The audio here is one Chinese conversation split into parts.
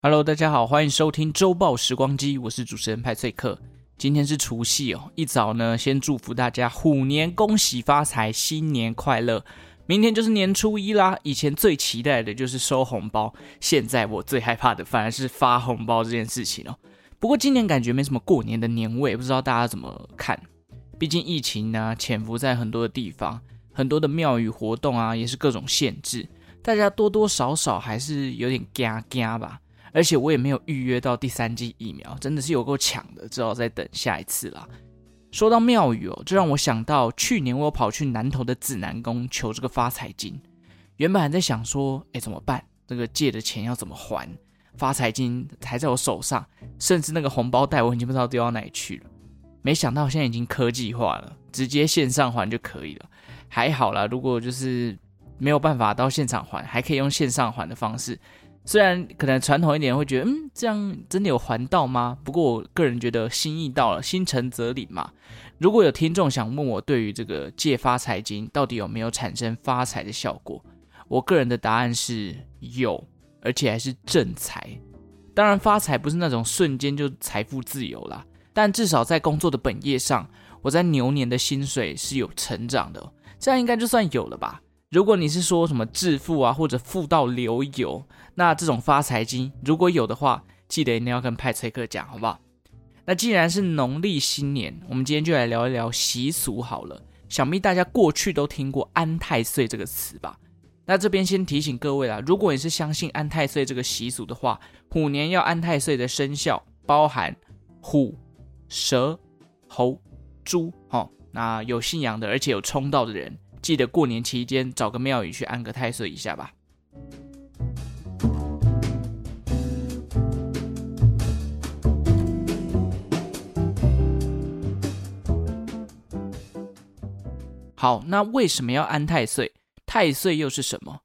Hello，大家好，欢迎收听周报时光机，我是主持人派翠克。今天是除夕哦，一早呢，先祝福大家虎年恭喜发财，新年快乐。明天就是年初一啦，以前最期待的就是收红包，现在我最害怕的反而是发红包这件事情哦。不过今年感觉没什么过年的年味，不知道大家怎么看？毕竟疫情呢，潜伏在很多的地方，很多的庙宇活动啊，也是各种限制，大家多多少少还是有点惊惊吧。而且我也没有预约到第三剂疫苗，真的是有够抢的，只好再等下一次啦。说到庙宇哦，这让我想到去年我跑去南投的紫南宫求这个发财金，原本还在想说，哎，怎么办？这个借的钱要怎么还？发财金还在我手上，甚至那个红包袋我已经不知道丢到哪里去了。没想到现在已经科技化了，直接线上还就可以了。还好啦，如果就是没有办法到现场还，还可以用线上还的方式。虽然可能传统一点会觉得，嗯，这样真的有还到吗？不过我个人觉得心意到了，心诚则灵嘛。如果有听众想问我对于这个借发财金到底有没有产生发财的效果，我个人的答案是有，而且还是正财。当然发财不是那种瞬间就财富自由啦，但至少在工作的本业上，我在牛年的薪水是有成长的，这样应该就算有了吧。如果你是说什么致富啊，或者富到流油，那这种发财金如果有的话，记得一定要跟派崔克讲，好不好？那既然是农历新年，我们今天就来聊一聊习俗好了。想必大家过去都听过安太岁这个词吧？那这边先提醒各位啦，如果你是相信安太岁这个习俗的话，虎年要安太岁的生肖包含虎、蛇、猴、猪，哦，那有信仰的，而且有冲到的人。记得过年期间找个庙宇去安个太岁一下吧。好，那为什么要安太岁？太岁又是什么？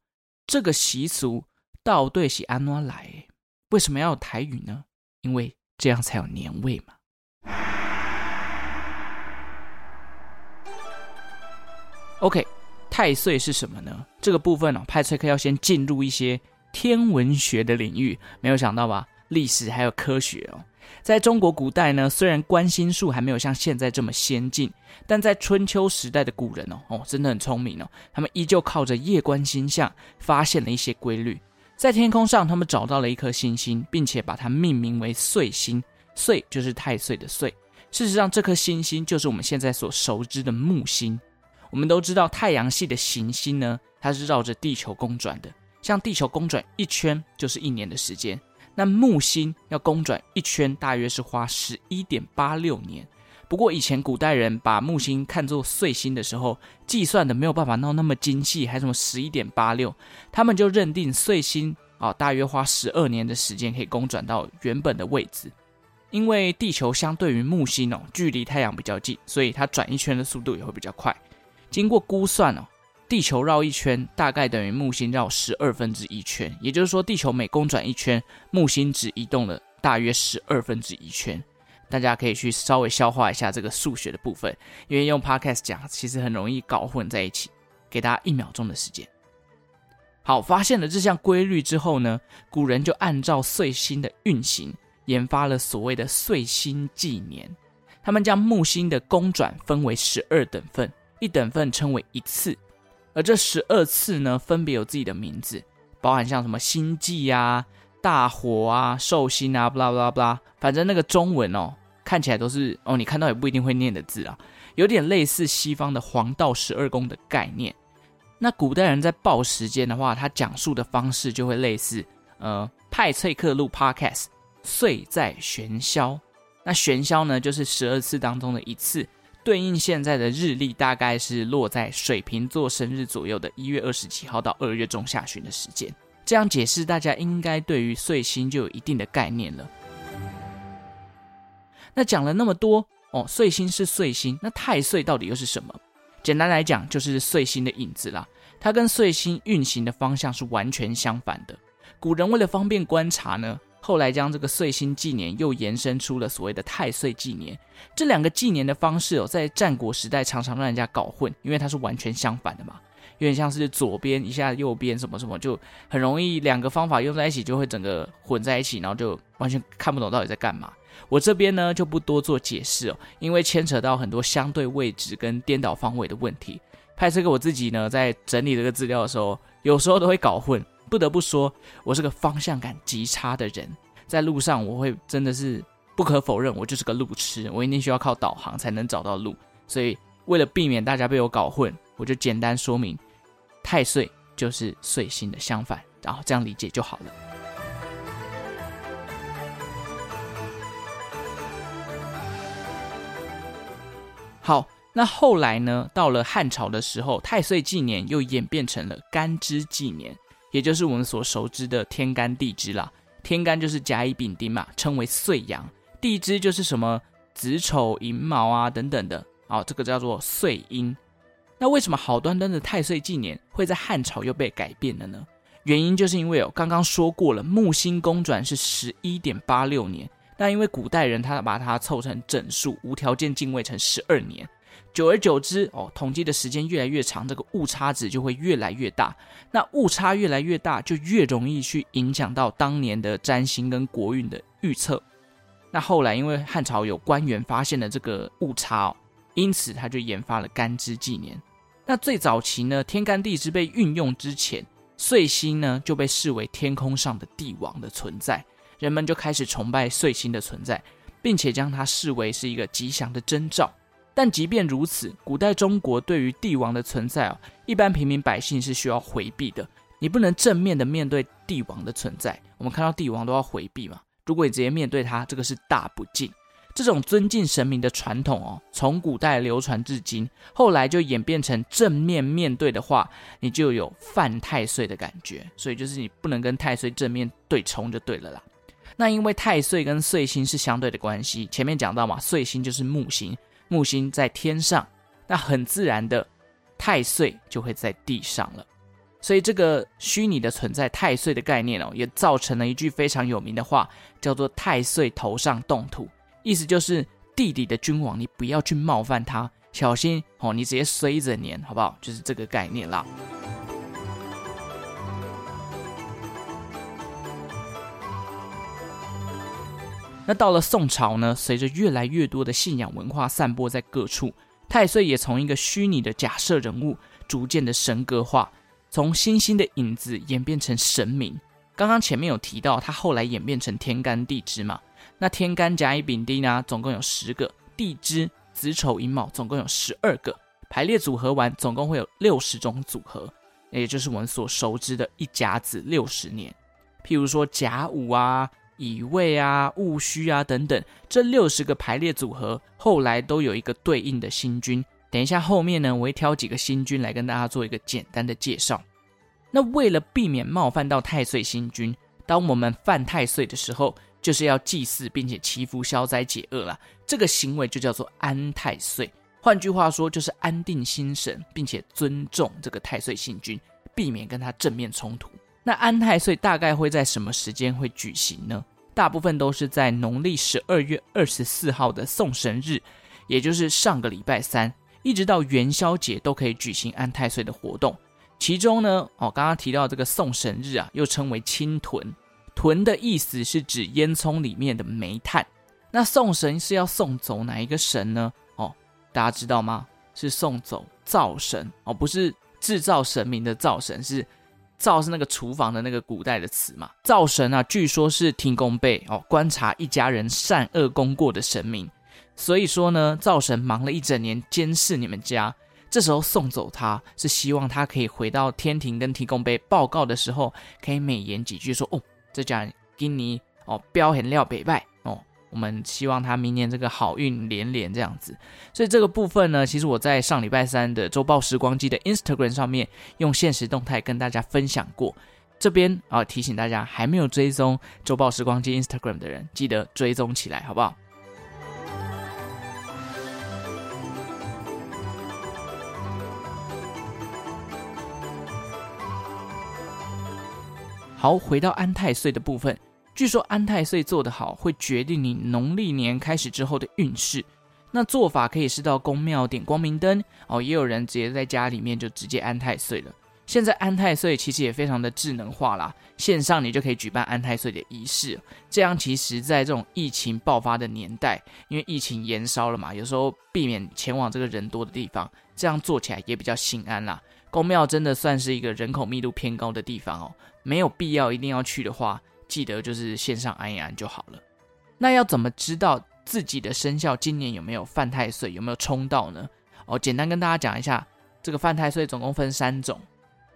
这个习俗到底是安怎来？为什么要有台语呢？因为这样才有年味嘛。OK，太岁是什么呢？这个部分哦，派翠克要先进入一些天文学的领域，没有想到吧？历史还有科学哦。在中国古代呢，虽然观星术还没有像现在这么先进，但在春秋时代的古人哦，哦，真的很聪明哦。他们依旧靠着夜观星象，发现了一些规律。在天空上，他们找到了一颗星星，并且把它命名为岁星。岁就是太岁的岁。事实上，这颗星星就是我们现在所熟知的木星。我们都知道太阳系的行星呢，它是绕着地球公转的，像地球公转一圈就是一年的时间。那木星要公转一圈，大约是花十一点八六年。不过以前古代人把木星看作岁星的时候，计算的没有办法弄那么精细，还什么十一点八六，他们就认定岁星啊，大约花十二年的时间可以公转到原本的位置。因为地球相对于木星哦，距离太阳比较近，所以它转一圈的速度也会比较快。经过估算哦，地球绕一圈大概等于木星绕十二分之一圈，也就是说，地球每公转一圈，木星只移动了大约十二分之一圈。大家可以去稍微消化一下这个数学的部分，因为用 Podcast 讲其实很容易搞混在一起。给大家一秒钟的时间。好，发现了这项规律之后呢，古人就按照岁星的运行，研发了所谓的岁星纪年。他们将木星的公转分为十二等份。一等份称为一次，而这十二次呢，分别有自己的名字，包含像什么星际啊、大火啊、寿星啊，巴拉巴拉巴拉，反正那个中文哦，看起来都是哦，你看到也不一定会念的字啊，有点类似西方的黄道十二宫的概念。那古代人在报时间的话，他讲述的方式就会类似，呃，派翠克录 Podcast，岁在玄霄，那玄霄呢，就是十二次当中的一次。对应现在的日历，大概是落在水瓶座生日左右的一月二十七号到二月中下旬的时间。这样解释，大家应该对于岁星就有一定的概念了。那讲了那么多哦，岁星是岁星，那太岁到底又是什么？简单来讲，就是岁星的影子啦。它跟岁星运行的方向是完全相反的。古人为了方便观察呢，后来将这个岁星纪年又延伸出了所谓的太岁纪年，这两个纪年的方式哦，在战国时代常常让人家搞混，因为它是完全相反的嘛。有点像是左边一下右边什么什么，就很容易两个方法用在一起，就会整个混在一起，然后就完全看不懂到底在干嘛。我这边呢就不多做解释哦，因为牵扯到很多相对位置跟颠倒方位的问题。派这个我自己呢在整理这个资料的时候，有时候都会搞混。不得不说，我是个方向感极差的人，在路上我会真的是不可否认，我就是个路痴，我一定需要靠导航才能找到路。所以为了避免大家被我搞混，我就简单说明，太岁就是岁星的相反，然后这样理解就好了。好，那后来呢？到了汉朝的时候，太岁纪年又演变成了干支纪年，也就是我们所熟知的天干地支啦。天干就是甲乙丙丁嘛，称为岁阳；地支就是什么子丑寅卯啊等等的，哦，这个叫做岁阴。那为什么好端端的太岁纪年会在汉朝又被改变了呢？原因就是因为哦，刚刚说过了，木星公转是十一点八六年。那因为古代人他把它凑成整数，无条件进位成十二年，久而久之哦，统计的时间越来越长，这个误差值就会越来越大。那误差越来越大，就越容易去影响到当年的占星跟国运的预测。那后来因为汉朝有官员发现了这个误差哦，因此他就研发了干支纪年。那最早期呢，天干地支被运用之前，岁星呢就被视为天空上的帝王的存在。人们就开始崇拜岁星的存在，并且将它视为是一个吉祥的征兆。但即便如此，古代中国对于帝王的存在啊，一般平民百姓是需要回避的。你不能正面的面对帝王的存在，我们看到帝王都要回避嘛。如果你直接面对他，这个是大不敬。这种尊敬神明的传统哦，从古代流传至今，后来就演变成正面面对的话，你就有犯太岁的感觉。所以就是你不能跟太岁正面对冲就对了啦。那因为太岁跟岁星是相对的关系，前面讲到嘛，岁星就是木星，木星在天上，那很自然的，太岁就会在地上了。所以这个虚拟的存在太岁的概念哦，也造成了一句非常有名的话，叫做“太岁头上动土”，意思就是地底的君王，你不要去冒犯他，小心哦，你直接衰着年，好不好？就是这个概念啦。那到了宋朝呢，随着越来越多的信仰文化散播在各处，太岁也从一个虚拟的假设人物，逐渐的神格化，从星星的影子演变成神明。刚刚前面有提到，它后来演变成天干地支嘛，那天干甲乙丙丁呢，总共有十个；地支子丑寅卯，总共有十二个。排列组合完，总共会有六十种组合，也就是我们所熟知的一甲子六十年。譬如说甲午啊。乙未啊、戊戌啊等等，这六十个排列组合，后来都有一个对应的星君。等一下后面呢，我会挑几个星君来跟大家做一个简单的介绍。那为了避免冒犯到太岁星君，当我们犯太岁的时候，就是要祭祀并且祈福消灾解厄啦。这个行为就叫做安太岁。换句话说，就是安定心神，并且尊重这个太岁星君，避免跟他正面冲突。那安太岁大概会在什么时间会举行呢？大部分都是在农历十二月二十四号的送神日，也就是上个礼拜三，一直到元宵节都可以举行安太岁的活动。其中呢，哦，刚刚提到这个送神日啊，又称为清屯，屯的意思是指烟囱里面的煤炭。那送神是要送走哪一个神呢？哦，大家知道吗？是送走灶神哦，不是制造神明的灶神，是。灶是那个厨房的那个古代的词嘛？灶神啊，据说是天公伯哦，观察一家人善恶功过的神明。所以说呢，灶神忙了一整年监视你们家，这时候送走他，是希望他可以回到天庭跟天公伯报告的时候，可以美言几句说哦，这家人给你哦标很料北拜。我们希望他明年这个好运连连这样子，所以这个部分呢，其实我在上礼拜三的周报时光机的 Instagram 上面用限时动态跟大家分享过。这边啊，提醒大家还没有追踪周报时光机 Instagram 的人，记得追踪起来，好不好？好，回到安太岁的部分。据说安太岁做得好，会决定你农历年开始之后的运势。那做法可以是到宫庙点光明灯哦，也有人直接在家里面就直接安太岁了。现在安太岁其实也非常的智能化啦，线上你就可以举办安太岁的仪式。这样其实，在这种疫情爆发的年代，因为疫情延烧了嘛，有时候避免前往这个人多的地方，这样做起来也比较心安啦。宫庙真的算是一个人口密度偏高的地方哦，没有必要一定要去的话，记得就是线上安一安就好了。那要怎么知道自己的生肖今年有没有犯太岁，有没有冲到呢？哦，简单跟大家讲一下，这个犯太岁总共分三种。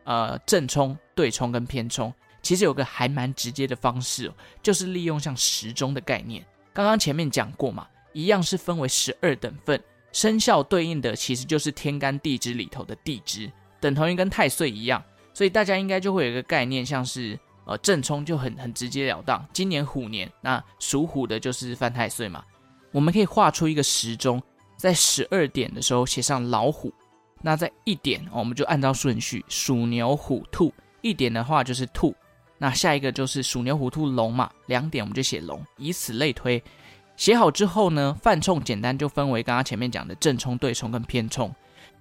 呃，正冲、对冲跟偏冲，其实有个还蛮直接的方式哦，就是利用像时钟的概念。刚刚前面讲过嘛，一样是分为十二等份，生肖对应的其实就是天干地支里头的地支，等同于跟太岁一样。所以大家应该就会有一个概念，像是呃正冲就很很直截了当，今年虎年，那属虎的就是犯太岁嘛。我们可以画出一个时钟，在十二点的时候写上老虎。那在一点，我们就按照顺序，鼠、牛、虎、兔。一点的话就是兔，那下一个就是鼠、牛、虎、兔、龙嘛。两点我们就写龙，以此类推。写好之后呢，犯冲简单就分为刚刚前面讲的正冲、对冲跟偏冲。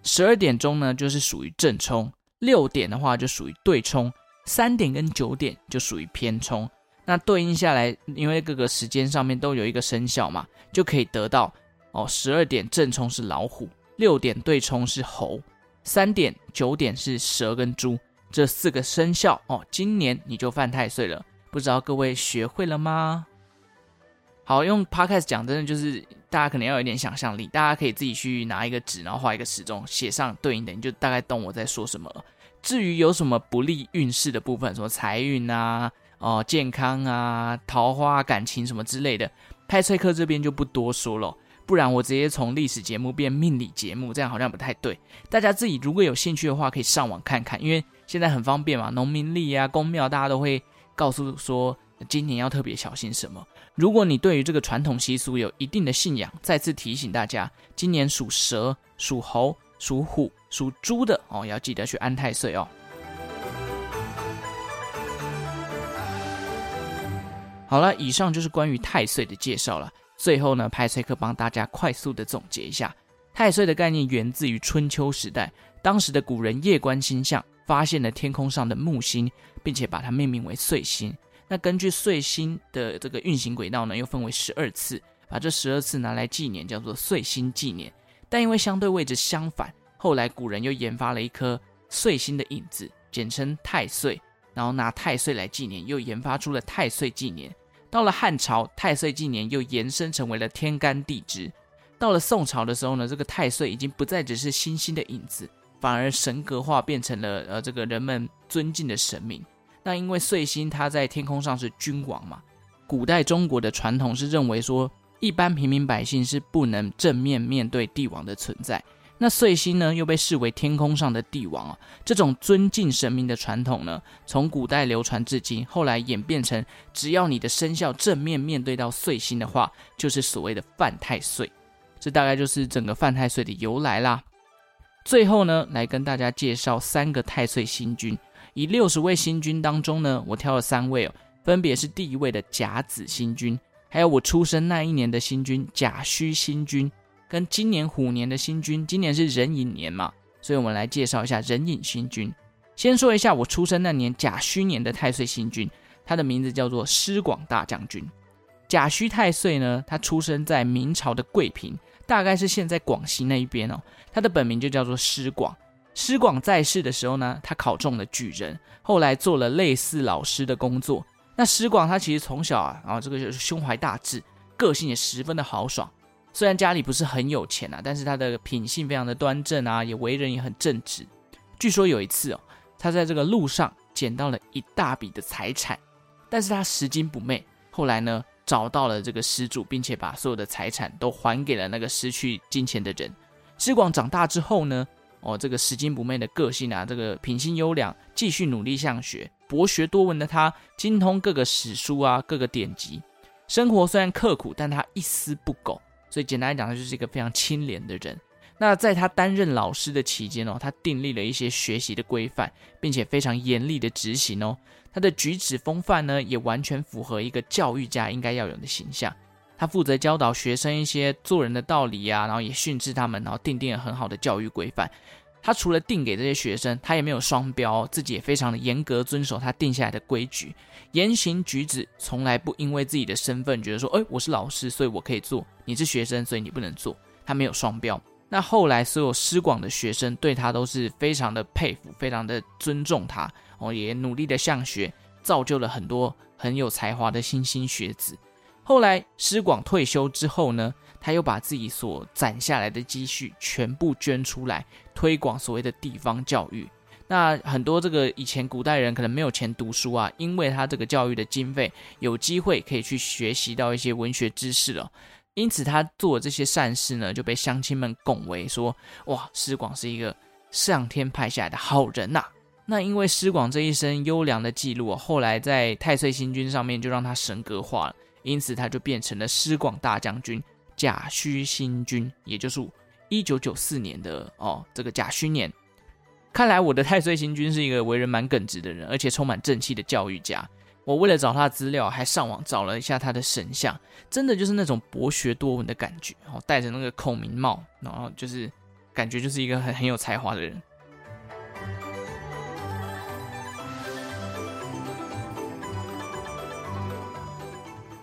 十二点钟呢就是属于正冲，六点的话就属于对冲，三点跟九点就属于偏冲。那对应下来，因为各个时间上面都有一个生肖嘛，就可以得到哦，十二点正冲是老虎。六点对冲是猴，三点九点是蛇跟猪，这四个生肖哦，今年你就犯太岁了，不知道各位学会了吗？好，用 podcast 讲，真的就是大家可能要有一点想象力，大家可以自己去拿一个纸，然后画一个时钟，写上对应的，你就大概懂我在说什么了。至于有什么不利运势的部分，什么财运啊、哦健康啊、桃花、感情什么之类的，派翠克这边就不多说了。不然我直接从历史节目变命理节目，这样好像不太对。大家自己如果有兴趣的话，可以上网看看，因为现在很方便嘛，农民历啊、宫庙，大家都会告诉说今年要特别小心什么。如果你对于这个传统习俗有一定的信仰，再次提醒大家，今年属蛇、属猴、属虎、属猪的哦，要记得去安太岁哦。好了，以上就是关于太岁的介绍了。最后呢，派崔克帮大家快速的总结一下，太岁的概念源自于春秋时代，当时的古人夜观星象，发现了天空上的木星，并且把它命名为岁星。那根据岁星的这个运行轨道呢，又分为十二次，把这十二次拿来纪年，叫做岁星纪年。但因为相对位置相反，后来古人又研发了一颗岁星的影子，简称太岁，然后拿太岁来纪年，又研发出了太岁纪年。到了汉朝，太岁纪年又延伸成为了天干地支。到了宋朝的时候呢，这个太岁已经不再只是星星的影子，反而神格化，变成了呃这个人们尊敬的神明。那因为岁星它在天空上是君王嘛，古代中国的传统是认为说，一般平民百姓是不能正面面对帝王的存在。那岁星呢，又被视为天空上的帝王啊。这种尊敬神明的传统呢，从古代流传至今，后来演变成，只要你的生肖正面面对到岁星的话，就是所谓的犯太岁。这大概就是整个犯太岁的由来啦。最后呢，来跟大家介绍三个太岁星君。以六十位星君当中呢，我挑了三位哦，分别是第一位的甲子星君，还有我出生那一年的星君甲戌星君。跟今年虎年的星君，今年是壬寅年嘛，所以我们来介绍一下壬寅星君。先说一下我出生那年甲戌年的太岁星君，他的名字叫做师广大将军。甲戌太岁呢，他出生在明朝的桂平，大概是现在广西那一边哦。他的本名就叫做师广。师广在世的时候呢，他考中了举人，后来做了类似老师的工作。那施广他其实从小啊，然后这个就是胸怀大志，个性也十分的豪爽。虽然家里不是很有钱啊，但是他的品性非常的端正啊，也为人也很正直。据说有一次哦，他在这个路上捡到了一大笔的财产，但是他拾金不昧。后来呢，找到了这个失主，并且把所有的财产都还给了那个失去金钱的人。施广长大之后呢，哦，这个拾金不昧的个性啊，这个品性优良，继续努力向学，博学多闻的他精通各个史书啊，各个典籍。生活虽然刻苦，但他一丝不苟。所以简单来讲，他就是一个非常清廉的人。那在他担任老师的期间哦，他订立了一些学习的规范，并且非常严厉的执行哦。他的举止风范呢，也完全符合一个教育家应该要有的形象。他负责教导学生一些做人的道理啊，然后也训斥他们，然后订定了很好的教育规范。他除了定给这些学生，他也没有双标，自己也非常的严格遵守他定下来的规矩，言行举止从来不因为自己的身份觉得说，哎，我是老师，所以我可以做，你是学生，所以你不能做。他没有双标。那后来所有师广的学生对他都是非常的佩服，非常的尊重他，哦，也努力的向学，造就了很多很有才华的莘莘学子。后来师广退休之后呢，他又把自己所攒下来的积蓄全部捐出来，推广所谓的地方教育。那很多这个以前古代人可能没有钱读书啊，因为他这个教育的经费，有机会可以去学习到一些文学知识了。因此他做这些善事呢，就被乡亲们拱为说：哇，师广是一个上天派下来的好人呐、啊。那因为师广这一生优良的记录，后来在太岁星君上面就让他神格化了。因此，他就变成了师广大将军甲戌星君，也就是一九九四年的哦，这个甲戌年。看来我的太岁星君是一个为人蛮耿直的人，而且充满正气的教育家。我为了找他的资料，还上网找了一下他的神像，真的就是那种博学多闻的感觉，然后戴着那个孔明帽，然后就是感觉就是一个很很有才华的人。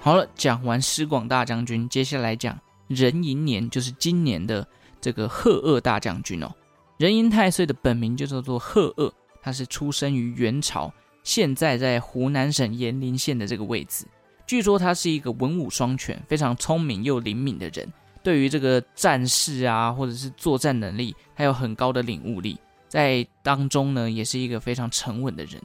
好了，讲完施广大将军，接下来讲壬寅年，就是今年的这个赫鄂大将军哦。壬寅太岁的本名就叫做赫鄂，他是出生于元朝，现在在湖南省炎陵县的这个位置。据说他是一个文武双全、非常聪明又灵敏的人，对于这个战事啊，或者是作战能力，还有很高的领悟力，在当中呢，也是一个非常沉稳的人。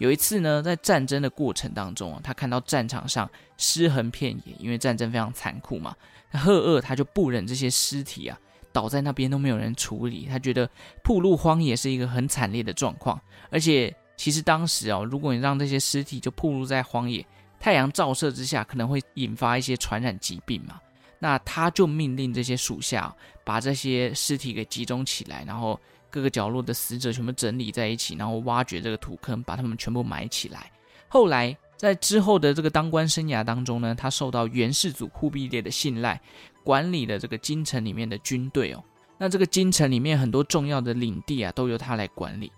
有一次呢，在战争的过程当中啊，他看到战场上尸横遍野，因为战争非常残酷嘛。赫鄂他就不忍这些尸体啊倒在那边都没有人处理，他觉得暴露荒野是一个很惨烈的状况。而且其实当时哦，如果你让这些尸体就暴露在荒野，太阳照射之下，可能会引发一些传染疾病嘛。那他就命令这些属下把这些尸体给集中起来，然后。各个角落的死者全部整理在一起，然后挖掘这个土坑，把他们全部埋起来。后来在之后的这个当官生涯当中呢，他受到元世祖忽必烈的信赖，管理了这个京城里面的军队哦。那这个京城里面很多重要的领地啊，都由他来管理。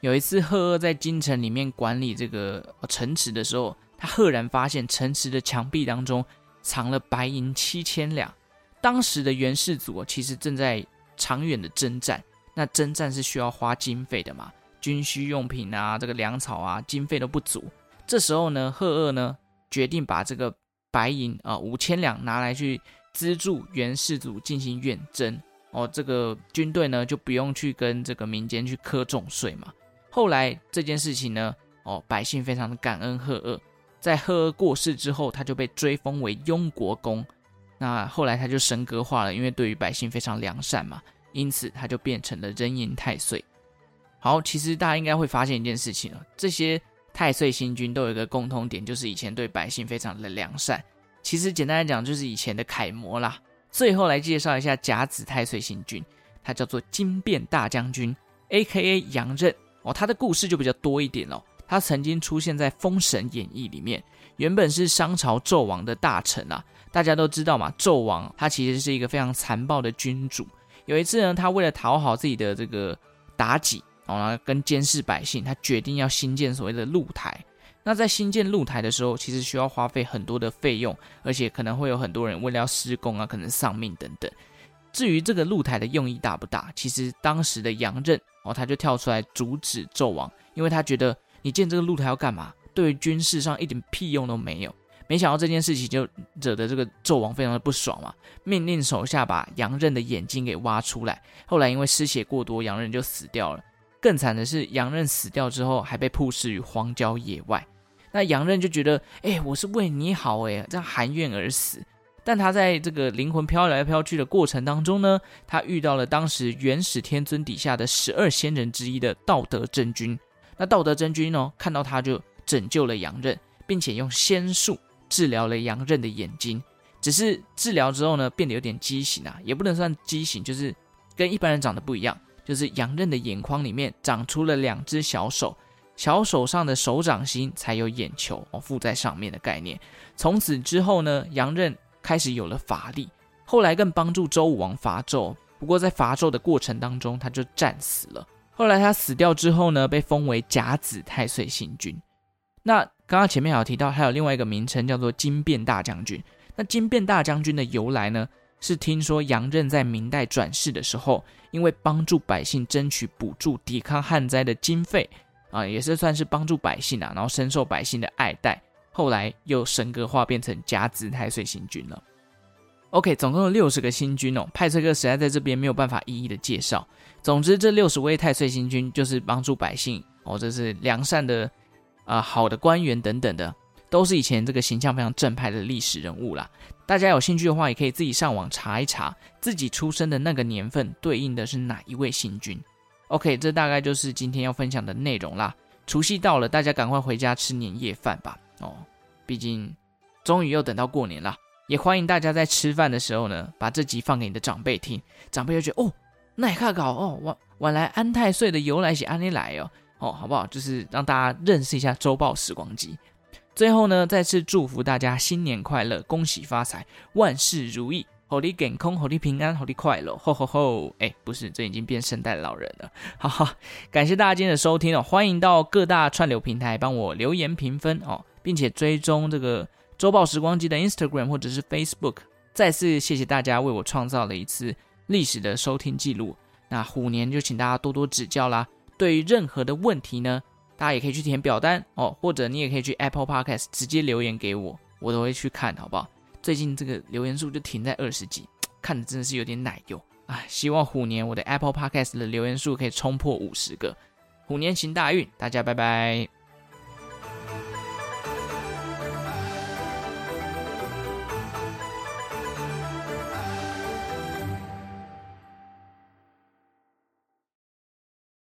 有一次，赫鄂在京城里面管理这个城池的时候，他赫然发现城池的墙壁当中藏了白银七千两。当时的元世祖其实正在长远的征战。那征战是需要花经费的嘛，军需用品啊，这个粮草啊，经费都不足。这时候呢，赫鄂呢决定把这个白银啊五千两拿来去资助元世祖进行远征哦，这个军队呢就不用去跟这个民间去苛重税嘛。后来这件事情呢，哦，百姓非常的感恩赫鄂，在赫鄂过世之后，他就被追封为雍国公。那后来他就神格化了，因为对于百姓非常良善嘛。因此，他就变成了壬寅太岁。好，其实大家应该会发现一件事情了，这些太岁星君都有一个共通点，就是以前对百姓非常的良善。其实简单来讲，就是以前的楷模啦。最后来介绍一下甲子太岁星君，他叫做金变大将军，A.K.A. 杨任哦。他的故事就比较多一点哦。他曾经出现在《封神演义》里面，原本是商朝纣王的大臣啊。大家都知道嘛，纣王他其实是一个非常残暴的君主。有一次呢，他为了讨好自己的这个妲己，哦，跟监视百姓，他决定要新建所谓的露台。那在新建露台的时候，其实需要花费很多的费用，而且可能会有很多人为了要施工啊，可能丧命等等。至于这个露台的用意大不大，其实当时的杨任哦，他就跳出来阻止纣王，因为他觉得你建这个露台要干嘛？对于军事上一点屁用都没有。没想到这件事情就惹得这个纣王非常的不爽嘛，命令手下把杨任的眼睛给挖出来。后来因为失血过多，杨任就死掉了。更惨的是，杨任死掉之后还被曝尸于荒郊野外。那杨任就觉得，哎，我是为你好，哎，这样含怨而死。但他在这个灵魂飘来飘去的过程当中呢，他遇到了当时元始天尊底下的十二仙人之一的道德真君。那道德真君呢，看到他就拯救了杨任，并且用仙术。治疗了杨任的眼睛，只是治疗之后呢，变得有点畸形啊，也不能算畸形，就是跟一般人长得不一样。就是杨任的眼眶里面长出了两只小手，小手上的手掌心才有眼球哦，附在上面的概念。从此之后呢，杨任开始有了法力，后来更帮助周武王伐纣。不过在伐纣的过程当中，他就战死了。后来他死掉之后呢，被封为甲子太岁星君。那刚刚前面有提到，还有另外一个名称叫做金变大将军。那金变大将军的由来呢，是听说杨任在明代转世的时候，因为帮助百姓争取补助抵抗旱灾的经费啊，也是算是帮助百姓啊，然后深受百姓的爱戴。后来又神格化，变成甲子太岁星君了。OK，总共有六十个星君哦，派翠克实在在这边没有办法一一的介绍。总之，这六十位太岁星君就是帮助百姓哦，这是良善的啊、好的官员等等的，都是以前这个形象非常正派的历史人物啦。大家有兴趣的话，也可以自己上网查一查自己出生的那个年份对应的是哪一位星君。OK，这大概就是今天要分享的内容啦。除夕到了，大家赶快回家吃年夜饭吧。哦，毕竟终于又等到过年了，也欢迎大家在吃饭的时候呢，把这集放给你的长辈听，长辈就觉得哦，那也看搞哦，晚晚来安太岁的由来是安利来哦，哦，好不好？就是让大家认识一下周报时光机。最后呢，再次祝福大家新年快乐，恭喜发财，万事如意。好利健康，好利平安，好利快乐，吼吼吼！哎，不是，这已经变圣诞老人了。哈哈，感谢大家今天的收听哦，欢迎到各大串流平台帮我留言评分哦，并且追踪这个周报时光机的 Instagram 或者是 Facebook。再次谢谢大家为我创造了一次历史的收听记录。那虎年就请大家多多指教啦。对于任何的问题呢，大家也可以去填表单哦，或者你也可以去 Apple Podcast 直接留言给我，我都会去看，好不好？最近这个留言数就停在二十几，看的真的是有点奶油啊！希望虎年我的 Apple Podcast 的留言数可以冲破五十个，虎年行大运，大家拜拜。